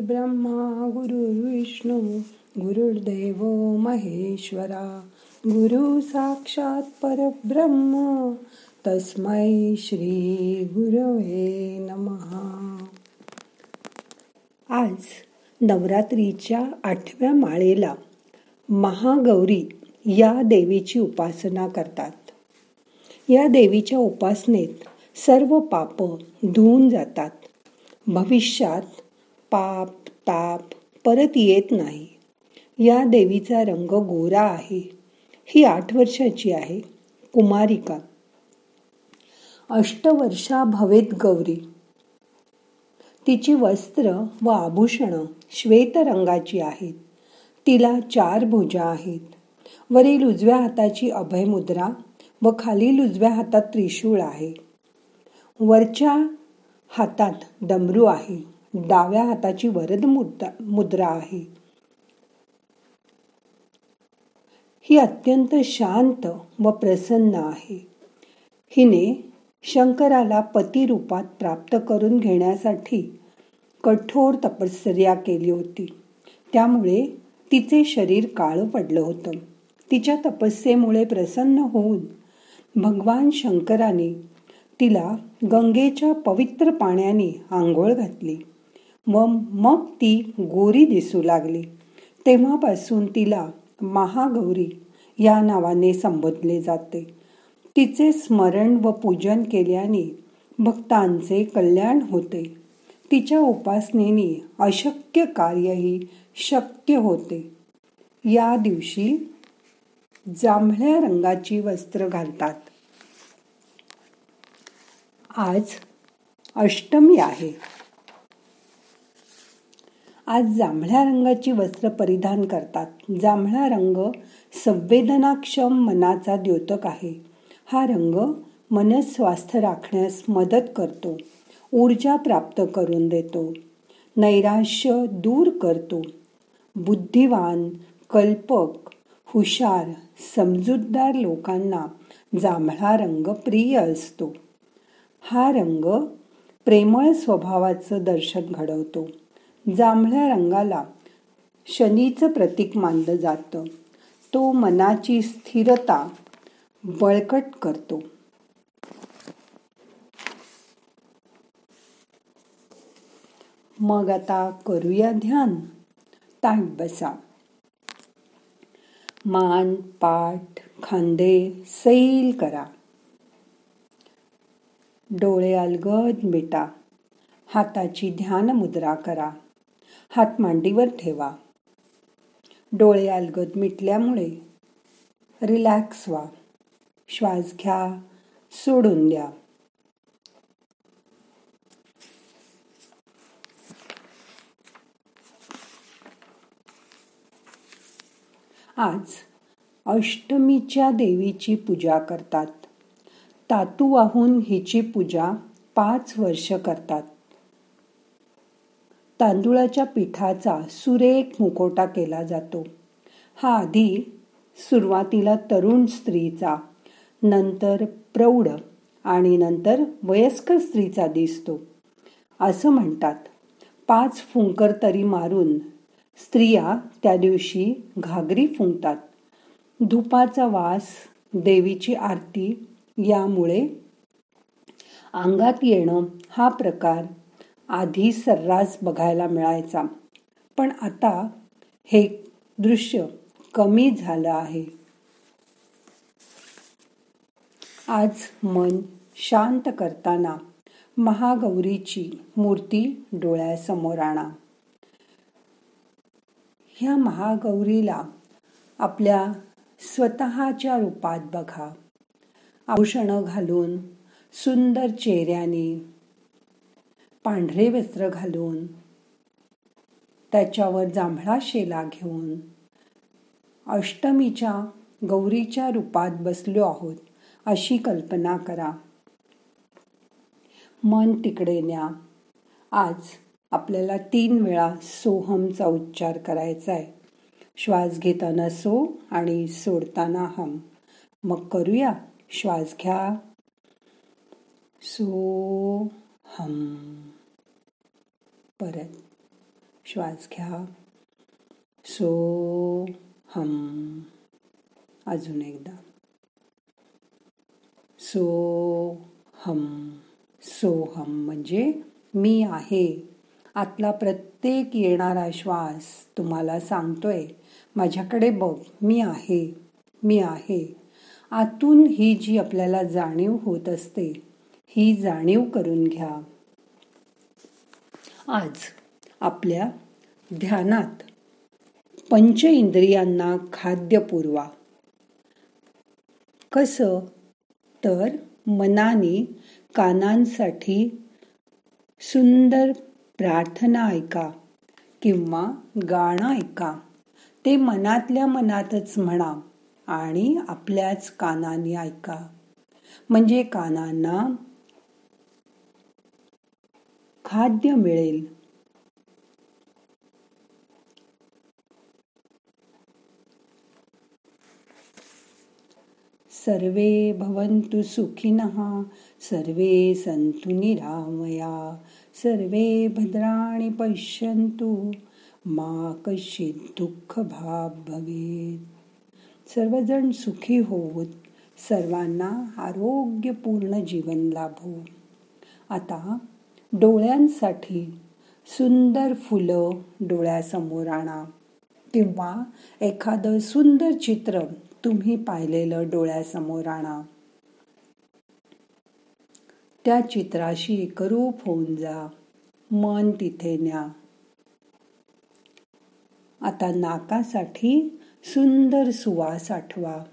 ब्रह्मा गुरुर्विष्णू गुरुर्देव महेश्वरा गुरु साक्षात परब्रह्म तस्मै श्री गुरवे नमहा आज नवरात्रीच्या आठव्या माळेला महागौरी या देवीची उपासना करतात. या देवीच्या उपासनेत सर्व पाप धुवून जातात. भविष्यात पाप ताप परत येत नाही. या देवीचा रंग गोरा आहे. ही आठ वर्षाची आहे. कुमारिका. अष्टवर्षा भवेत गौरी. तिची वस्त्र व आभूषण श्वेत रंगाची आहेत. तिला चार भुजा आहेत. वरील उजव्या हाताची अभय मुद्रा व खालील उजव्या हातात त्रिशूळ आहे. वरच्या हातात डमरू आहे. डाव्या हाताची वरद मुद्रा आहे. ही अत्यंत शांत व प्रसन्न आहे. हिने शंकराला पती रूपात प्राप्त करून घेण्यासाठी कठोर तपश्चर्या केली होती. त्यामुळे तिचे शरीर काळं पडलं होतं. तिच्या तपस्येमुळे प्रसन्न होऊन भगवान शंकराने तिला गंगेच्या पवित्र पाण्याने आंघोळ घातली. व मग ती गोरी दिसू लागली. तेव्हापासून तिला महागौरी या नावाने संबोधले जाते. तिचे स्मरण व पूजन केल्याने भक्तांचे कल्याण होते. तिच्या उपासनेने अशक्य कार्यही शक्य होते. या दिवशी जांभळ्या रंगाची वस्त्र घालतात. आज अष्टमी आहे. आज जांभळ्या रंगाची वस्त्र परिधान करतात. जांभळा रंग संवेदनाक्षम मनाचा द्योतक आहे. हा रंग मनस्वास्थ्य राखण्यास मदत करतो. ऊर्जा प्राप्त करून देतो. नैराश्य दूर करतो. बुद्धिवान कल्पक हुशार समजूतदार लोकांना जांभळा रंग प्रिय असतो. हा रंग प्रेमळ स्वभावाचं दर्शन घडवतो. जांभळ्या रंगाला शनीचं प्रतीक मानलं जातं. तो मनाची स्थिरता बळकट करतो. मग आता करूया ध्यान. ताट बसा. मान पाठ खांदे सैल करा. डोळे अलगद मिटा. हाताची ध्यान मुद्रा करा. हात मांडीवर ठेवा. डोळे अलगद मिटल्यामुळे रिलॅक्स व्हा. श्वास घ्या सोडून द्या. आज अष्टमीच्या देवीची पूजा करतात. तातू वाहून हिची पूजा पाच वर्ष करतात. तांदुळाच्या पिठाचा सुरेख मुकोटा केला जातो. हा आधी सुरुवातीला तरुण स्त्रीचा नंतर प्रौढ आणि नंतर वयस्कर स्त्रीचा दिसतो. असं म्हणतात. पाच फुंकर तरी मारून स्त्रिया त्या दिवशी घागरी फुंकतात. धुपाचा वास देवीची आरती यामुळे अंगात येणं हा प्रकार आधी सर्रास बघायला मिळायचा. पण आता हे दृश्य कमी झालं आहे. आज मन शांत करताना महागौरीची मूर्ती डोळ्यासमोर आणा. ह्या महागौरीला आपल्या स्वतःच्या रूपात बघा. आभूषणं घालून सुंदर चेहऱ्याने पांढरे वस्त्र घालून त्याच्यावर जांभळा शेला घेऊन अष्टमीच्या गौरीच्या रूपात बसलो आहोत अशी कल्पना करा. मन तिकडे न्या. आज आपल्याला तीन वेळा सोहमचा उच्चार करायचा आहे श्वास घेताना सो आणि सोडताना हम. मग करूया. श्वास घ्या. सो हम। परत श्वास घ्या. सो हम. अजून एकदा. सो हम. सोहम म्हणजे मी आहे. आतला प्रत्येक येणारा श्वास तुम्हाला सांगतोय माझ्याकडे बघ मी आहे मी आहे. आतून ही जी आपल्याला जाणीव होत असते ही जाणीव करून घ्या. आज आपल्या ध्यानात पंच इंद्रियांना खाद्य पुरवा. कसं? तर मनाने कानांसाठी सुंदर प्रार्थना ऐका किंवा गाणं ऐका. ते मनातल्या मनातच म्हणा आणि आपल्याच कानाने ऐका. म्हणजे कानांना खाद्य मिळेल. सर्वे भवन्तु सुखिनः सर्वे सन्तु निरामया सर्वे भद्राणि पश्यन्तु मा कश्चित् दुःख भाग भवेत. सर्वजण सुखी होऊत सर्वांना आरोग्यपूर्ण जीवन लाभो. आता डोळ्यांसाठी सुंदर फुलं डोळ्यासमोर आणा. किंवा एखादं सुंदर चित्र तुम्ही पाहिलेलं डोळ्यासमोर आणा. त्या चित्राशी एकरूप होऊन जा. मन तिथे न्या. आता नाकासाठी सुंदर सुवास आठवा.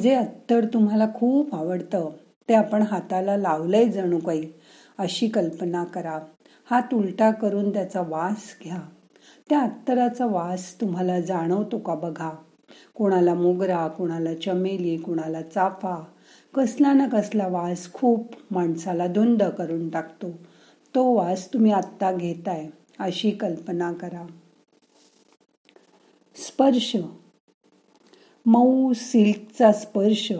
जे अत्तर तुम्हाला खूप आवडतं ते आपण हाताला लावलंय जणू काही. अशी कल्पना करा. हात उलटा करून त्याचा वास घ्या. त्या अत्तराचा वास तुम्हाला जाणवतो का बघा? कोणाला मोगरा कोणाला चमेली कोणाला चाफा. कसला ना कसला वास खूप माणसाला धुंद करून टाकतो. तो वास तुम्ही आत्ता घेताय अशी कल्पना करा. स्पर्श. मऊ सिल्कचा स्पर्श.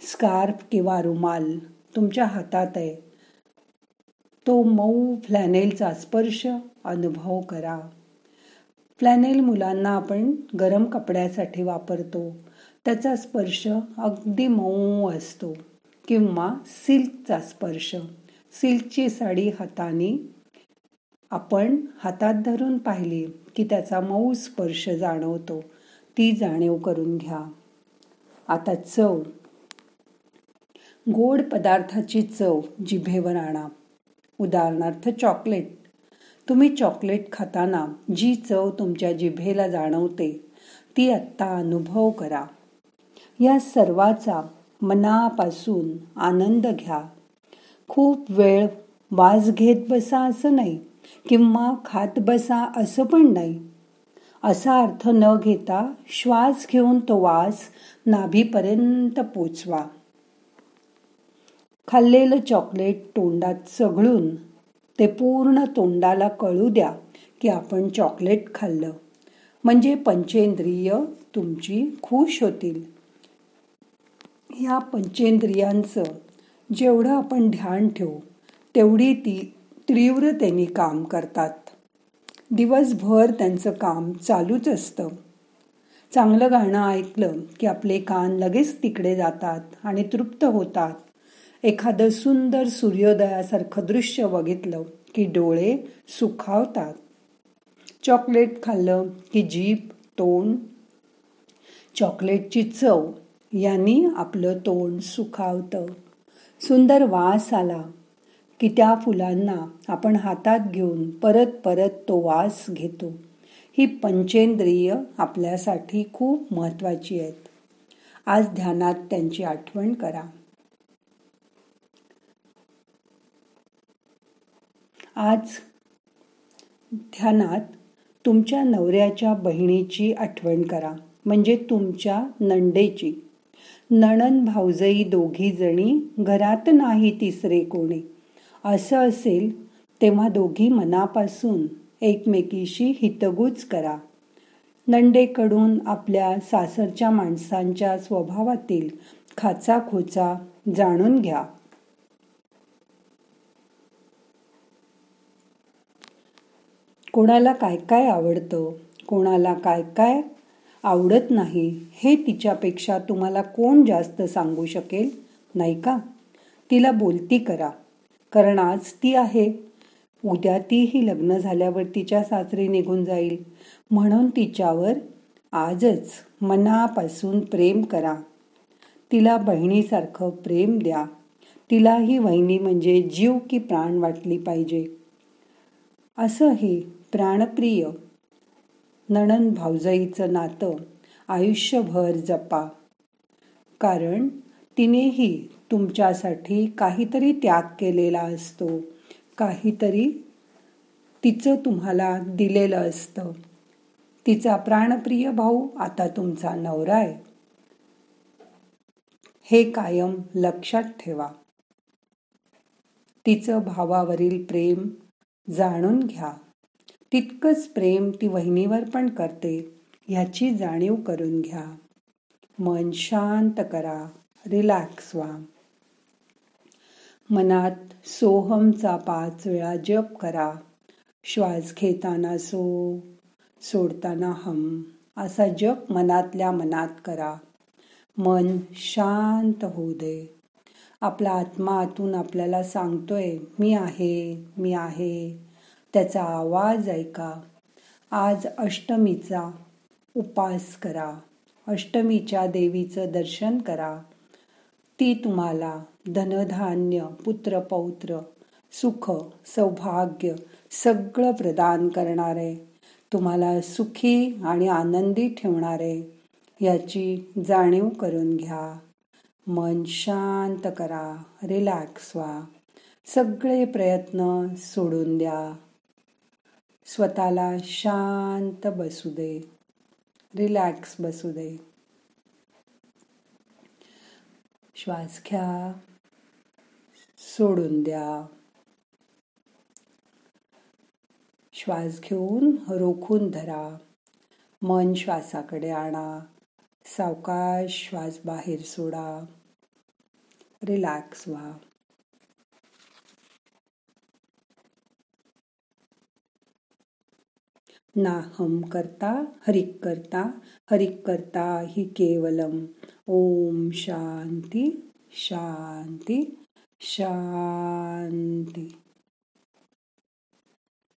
स्कार्फ किंवा रुमाल तुमच्या हातात आहे. तो मऊ फ्लॅनेलचा स्पर्श अनुभव करा. फ्लॅनेल मुलांना आपण गरम कपड्यासाठी वापरतो. त्याचा स्पर्श अगदी मऊ असतो किंवा सिल्कचा स्पर्श. सिल्कची साडी हाताने आपण हातात धरून पाहिली की त्याचा मऊ स्पर्श जाणवतो. ती जाणीव करून घ्या. आता चव. गोड पदार्थाची चव जिभेवर आणा. उदाहरणार्थ चॉकलेट. तुम्ही चॉकलेट खाताना जी चव तुमच्या जिभेला जाणवते ती आत्ता अनुभव करा. या सर्वाचा मनापासून आनंद घ्या. खूप वेळ वास घेत बसा असं नाही किंवा खात बसा असं पण नाही. असा अर्थ न घेता श्वास घेऊन तो वास नाभीपर्यंत पोचवा. खाल्लेलं चॉकलेट तोंडात चघळून ते पूर्ण तोंडाला कळू द्या की आपण चॉकलेट खाल्लं. म्हणजे पंचेंद्रिय तुमची खुश होतील. या पंचेंद्रियांचं जेवढं आपण ध्यान ठेवू तेवढी ती तीव्रतेने काम करतात. दिवसभर त्यांचं काम चालूच असतं. चांगलं गाणं ऐकलं की आपले कान लगेच तिकडे जातात आणि तृप्त होतात. एखादं सुंदर सूर्योदयासारखं दृश्य बघितलं की डोळे सुखावतात. चॉकलेट खाल्लं की जीभ तोंड. चॉकलेटची चव यांनी आपलं तोंड सुखावतं. सुंदर वास आला की त्या फुलांना आपण हातात घेऊन परत परत तो वास घेतो. ही पंचेंद्रिय आपल्यासाठी खूप महत्वाची आहेत. आज ध्यानात त्यांची आठवण करा. आज ध्यानात तुमच्या नवऱ्याच्या बहिणीची आठवण करा. म्हणजे तुमच्या नंडेची नणन भाऊजई दोघी जणी घरात नाही तिसरे कोणी. असं असेल तेव्हा दोघी मनापासून एकमेकीशी हितगुज करा. नंडेकडून आपल्या सासरच्या माणसांच्या स्वभावातील खाचा खोचा जाणून घ्या. कोणाला काय काय आवडतं कोणाला काय काय आवडत नाही हे तिच्यापेक्षा तुम्हाला कोण जास्त सांगू शकेल? नाही का? तिला बोलती करा. कारण आज ती आहे. उद्या तीही लग्न झाल्यावर तिच्या सासरी निघून जाईल. म्हणून तिच्यावर आजच मनापासून प्रेम करा. तिला बहिणीसारखं प्रेम द्या. तिला ही वहिनी म्हणजे जीव की प्राण वाटली पाहिजे. असं हे प्राणप्रिय. नणन भाऊजाईचं नातं आयुष्यभर जपा. कारण तिनेही तुमच्यासाठी काहीतरी त्याग केलेला असतो. काहीतरी तिचं तुम्हाला दिलेलं असतं. तिचा प्राणप्रिय भाऊ आता तुमचा नवरा आहे. हे कायम लक्षात ठेवा. तिचं भावावरील प्रेम जाणून घ्या. तितकंच प्रेम ती वहिनीवर पण करते ह्याची जाणीव करून घ्या. मन शांत करा. रिलॅक्स व्हा. मनात सोहमचा पाच वेळा जप करा. श्वास घेताना सो सोडताना हम. असा जप मनातल्या मनात करा. मन शांत होऊ दे. आपला आत्मा आतून आपल्याला सांगतोय मी आहे मी आहे. त्याचा आवाज ऐका. आज अष्टमीचा उपास करा. अष्टमीच्या देवीचं दर्शन करा. ती तुम्हाला धनधान्य पुत्रपौत्र सुख सौभाग्य सगळं प्रदान करणार आहे तुम्हाला सुखी आणि आनंदी ठेवणार आहे याची जाणीव करून घ्या. मन शांत करा रिलॅक्स व्हा. सगळे प्रयत्न सोडून द्या. स्वतःला शांत बसू दे. रिलॅक्स बसू दे. श्वास घ्या. सोडून द्या. श्वास घेऊन रोखून धरा. मन श्वासाकडे आणा. सावकाश श्वास बाहेर सोडा. रिलॅक्स व्हा नाहम करता हरिक करता हरिक करता हि केवलम। ओम शांती शांती शांती।